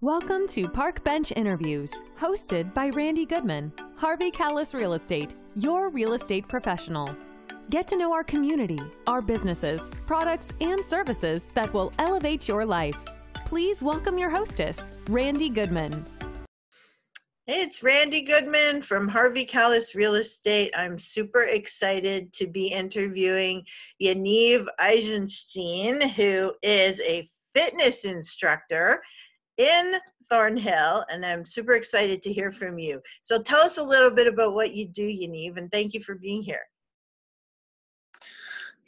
Welcome to Park Bench Interviews, hosted by Randy Goodman, Harvey Kalles Real Estate, your real estate professional. Get to know our community, our businesses, products, and services that will elevate your life. Please welcome your hostess, Randy Goodman. Hey, it's Randy Goodman from Harvey Kalles Real Estate. I'm super excited to be interviewing Yaniv Eisenstein, who is a fitness instructor in Thornhill, and I'm super excited to hear from you. So tell us a little bit about what you do, Yaniv, and thank you for being here.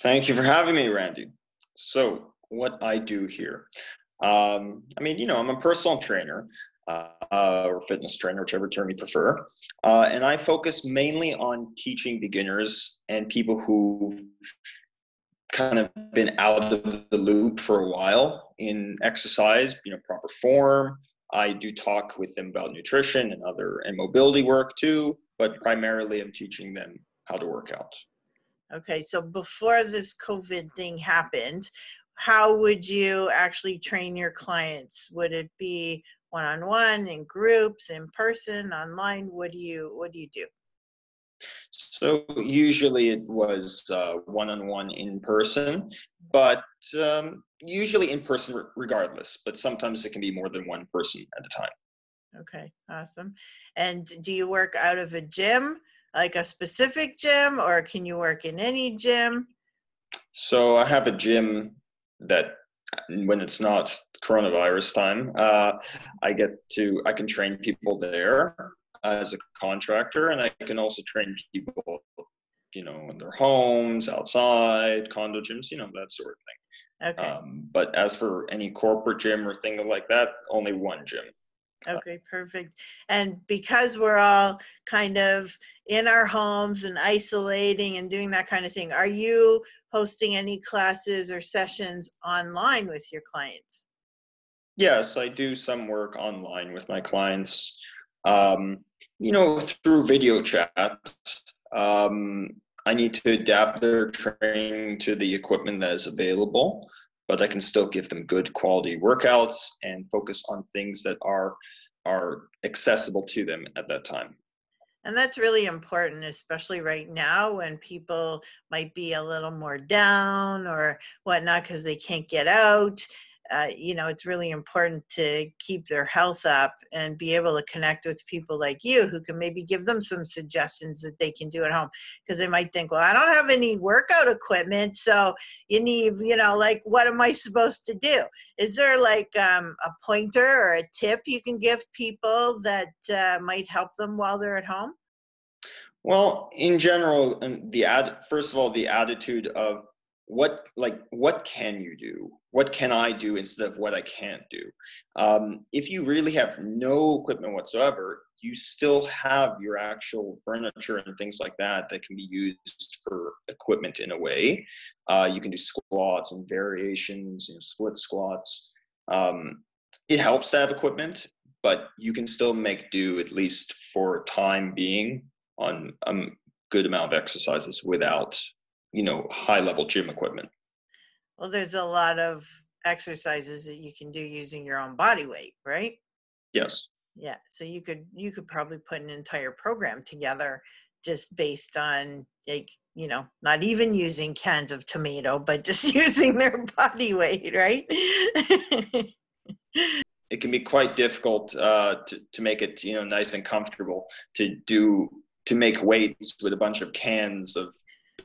Thank you for having me, Randy. So, what I do here, um, I mean, you know, I'm a personal trainer uh, or fitness trainer, whichever term you prefer, uh, and I focus mainly on teaching beginners and people who've kind of been out of the loop for a while in exercise, you know, proper form. I do talk with them about nutrition and other and mobility work too, but primarily I'm teaching them how to work out. Okay, so before this COVID thing happened, how would you actually train your clients? Would it be one-on-one, in groups, in person, online? What do you what do you do? So usually it was uh, one-on-one in person, but um, usually in person regardless. But sometimes it can be more than one person at a time. Okay, awesome. And do you work out of a gym, like a specific gym, or can you work in any gym? So I have a gym that when it's not coronavirus time, uh, I get to I can train people there as a contractor, and I can also train people, you know, in their homes, outside, condo gyms, you know, that sort of thing. Okay. Um, but as for any corporate gym or thing like that, only one gym. Okay, perfect. And because we're all kind of in our homes and isolating and doing that kind of thing, are you hosting any classes or sessions online with your clients? Yes, I do some work online with my clients um, you know, through video chat. Um, I need to adapt their training to the equipment that is available, but I can still give them good quality workouts and focus on things that are are accessible to them at that time. And that's really important, especially right now when people might be a little more down or whatnot because they can't get out uh, you know, it's really important to keep their health up and be able to connect with people like you who can maybe give them some suggestions that they can do at home. Because they might think, well, I don't have any workout equipment, so you need, you know, like, what am I supposed to do? Is there like um, a pointer or a tip you can give people that uh, might help them while they're at home? Well, in general, the ad, first of all, the attitude of what like what can you do? What can i do instead of what i can't do? Um, if you really have no equipment whatsoever you still have your actual furniture and things like that that can be used for equipment in a way. Uh, you can do squats and variations you know, split squats. Um, it helps to have equipment but you can still make do at least for time being on a good amount of exercises without you know high level gym equipment. Well there's a lot of exercises that you can do using your own body weight right? Yes. Yeah so you could you could probably put an entire program together just based on like you know not even using cans of tomato but just using their body weight right? It can be quite difficult uh, to, to make it you know nice and comfortable to do to make weights with a bunch of cans of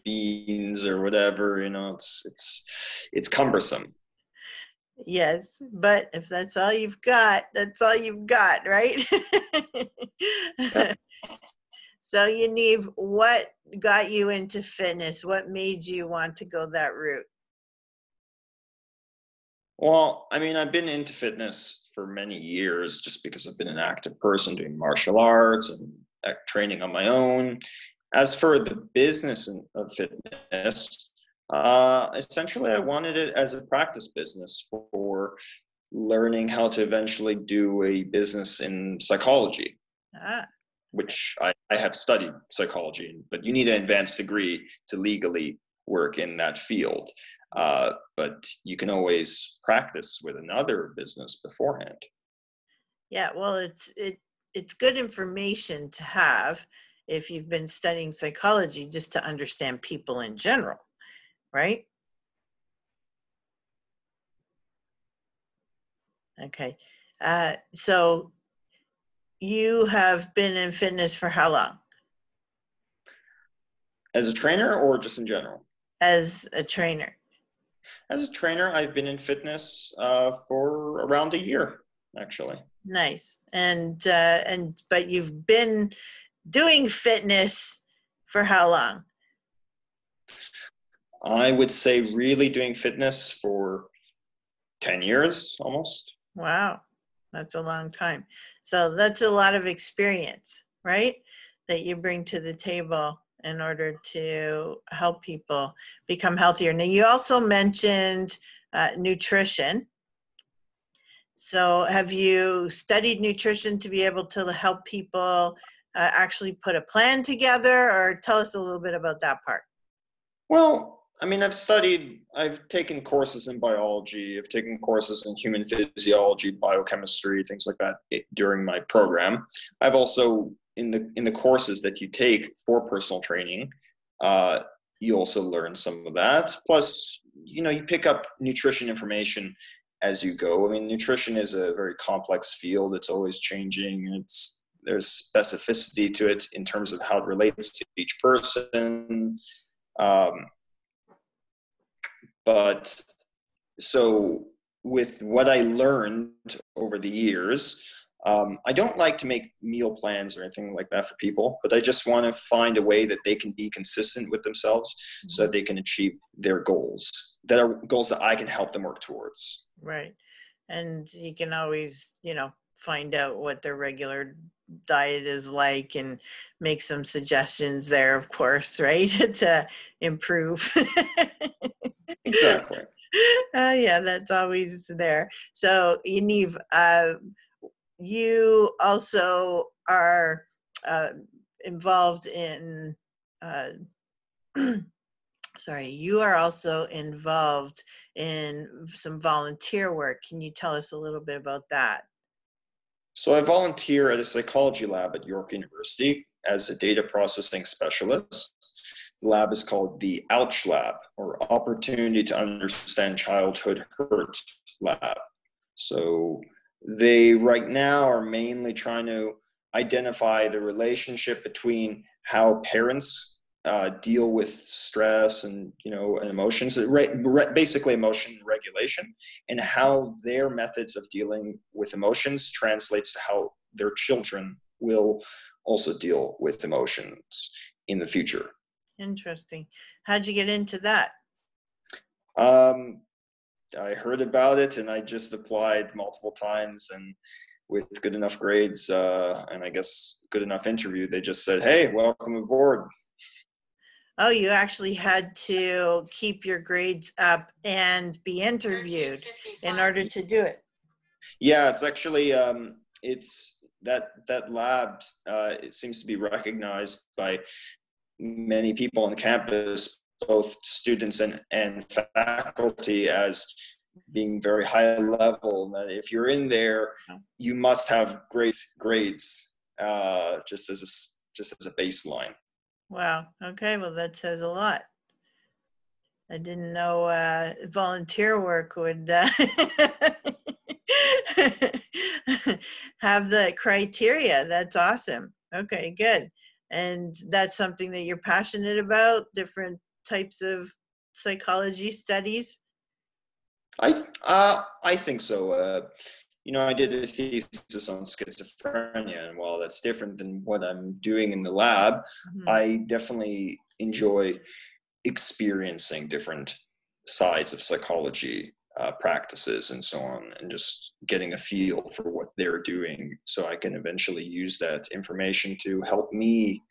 beans or whatever you know it's it's it's cumbersome. Yes but if that's all you've got that's all you've got right? So Yaniv, what got you into fitness? What made you want to go that route? Well i mean i've been into fitness for many years just because i've been an active person doing martial arts and training on my own as for the business of fitness, uh, essentially, I wanted it as a practice business for learning how to eventually do a business in psychology, ah. which I, I have studied psychology, but you need an advanced degree to legally work in that field. Uh, but you can always practice with another business beforehand. Yeah, well, it's it it's good information to have if you've been studying psychology just to understand people in general, right? Okay. Uh, so you have been in fitness for how long? As a trainer or just in general? As a trainer. As a trainer, I've been in fitness uh, for around a year, actually. Nice. And uh, and but you've been doing fitness for how long? I would say really doing fitness for 10 years almost. Wow. That's a long time. So that's a lot of experience, right? That you bring to the table in order to help people become healthier. Now, you also mentioned uh, nutrition. So, have you studied nutrition to be able to help people uh, actually put a plan together, or tell us a little bit about that part? Well, I mean, I've studied, I've taken courses in biology, I've taken courses in human physiology, biochemistry, things like that eh, during my program. I've also in the in the courses that you take for personal training, uh, you also learn some of that. Plus, you know, you pick up nutrition information as you go. I mean, nutrition is a very complex field. It's always changing. It's there's specificity to it in terms of how it relates to each person. Um, but so with what I learned over the years, um, I don't like to make meal plans or anything like that for people, but I just want to find a way that they can be consistent with themselves mm-hmm. so that they can achieve their goals that are goals that I can help them work towards. Right. And you can always, you know, find out what their regular diet is like and make some suggestions there, of course, right? to improve. exactly. Uh, yeah, that's always there. So, Yaniv, uh, you also are uh, involved in uh, sorry you are also involved in some volunteer work can you tell us a little bit about that so i volunteer at a psychology lab at york university as a data processing specialist. The lab is called the ouch lab or opportunity to understand childhood hurt lab. So they right now are mainly trying to identify the relationship between how parents uh, deal with stress and you know and emotions basically emotion regulation and how their methods of dealing with emotions translates to how their children will also deal with emotions in the future. Interesting. How'd you get into that? Um, I heard about it and I just applied multiple times and with good enough grades uh, and I guess good enough interview, they just said, "Hey, welcome aboard." Oh, you actually had to keep your grades up and be interviewed in order to do it. Yeah, it's actually um, it's that that lab. Uh, it seems to be recognized by many people on campus both students and, and faculty as being very high level. That if you're in there, you must have great grades uh, just as a, just as a baseline. Wow. Okay. Well, that says a lot. I didn't know uh, volunteer work would uh, have the criteria. That's awesome. Okay, good. And that's something that you're passionate about, different types of psychology studies? I uh, I think so. You know, I did a thesis on schizophrenia, and while that's different than what I'm doing in the lab, mm-hmm. I definitely enjoy experiencing different sides of psychology uh, practices and so on, and just getting a feel for what they're doing, so I can eventually use that information to help me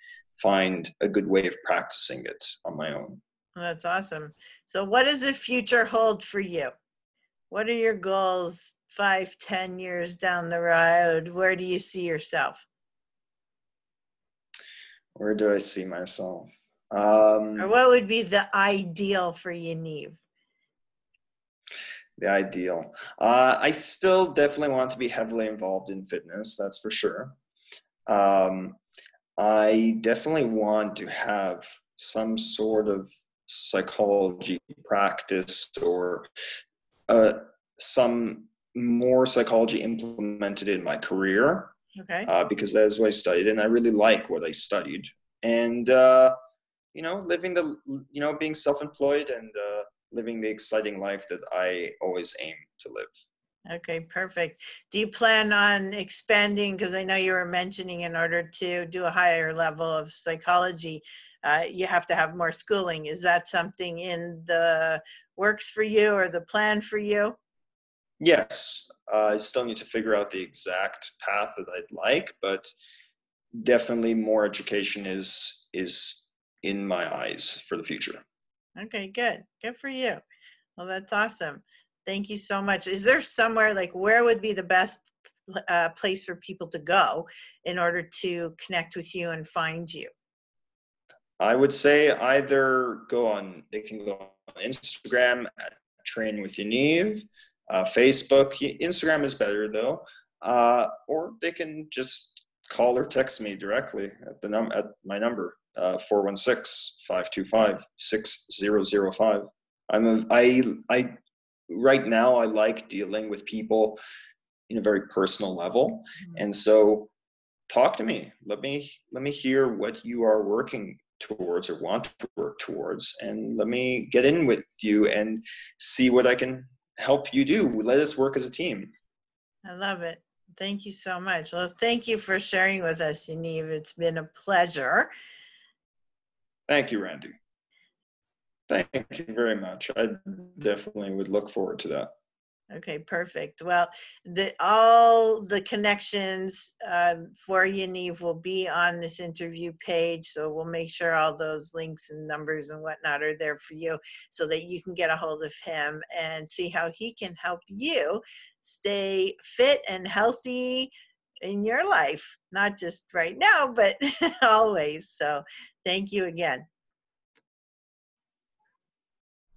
find a good way of practicing it on my own. That's awesome. So, what does the future hold for you? What are your goals five, ten years down the road? Where do you see yourself? Where do I see myself? Um, or what would be the ideal for Yaniv? the ideal. Uh, I still definitely want to be heavily involved in fitness. That's for sure. Um, I definitely want to have some sort of psychology practice or uh, some more psychology implemented in my career. Okay. Uh, because that's what I studied, and I really like what I studied. And uh, you know, living the you know being self-employed and uh, living the exciting life that I always aim to live. Okay, perfect. Do you plan on expanding? Because I know you were mentioning in order to do a higher level of psychology, uh, you have to have more schooling. Is that something in the works for you or the plan for you? Yes, uh, I still need to figure out the exact path that I'd like, but definitely more education is is in my eyes for the future. Okay, good. Good for you. Well, that's awesome. Thank you so much. Is there somewhere like where would be the best uh, place for people to go in order to connect with you and find you? I would say either go on, they can go on Instagram at Train with Yaniv, uh, Facebook. Instagram is better though, uh, or they can just call or text me directly at the num at my number uh, 416-525-6005. I'm a, I I right now I like dealing with people in a very personal level, mm-hmm. and so talk to me. Let me let me hear what you are working towards or want to work towards, and let me get in with you and see what I can help you do. Let us work as a team. I love it. Thank you so much. Well, thank you for sharing with us, Yaniv. It's been a pleasure. Thank you, Randy. Thank you very much. I definitely would look forward to that. Okay, perfect. Well, the all the connections um, for Yaniv will be on this interview page, so we'll make sure all those links and numbers and whatnot are there for you, so that you can get a hold of him and see how he can help you stay fit and healthy in your life, not just right now, but always. So, thank you again.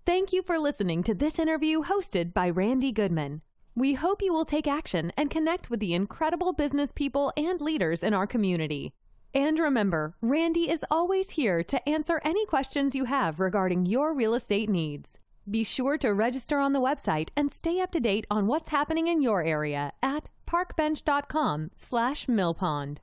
Thank you for listening to this interview hosted by Randy Goodman. We hope you will take action and connect with the incredible business people and leaders in our community. And remember, Randy is always here to answer any questions you have regarding your real estate needs. Be sure to register on the website and stay up to date on what's happening in your area at parkbench.com slash millpond.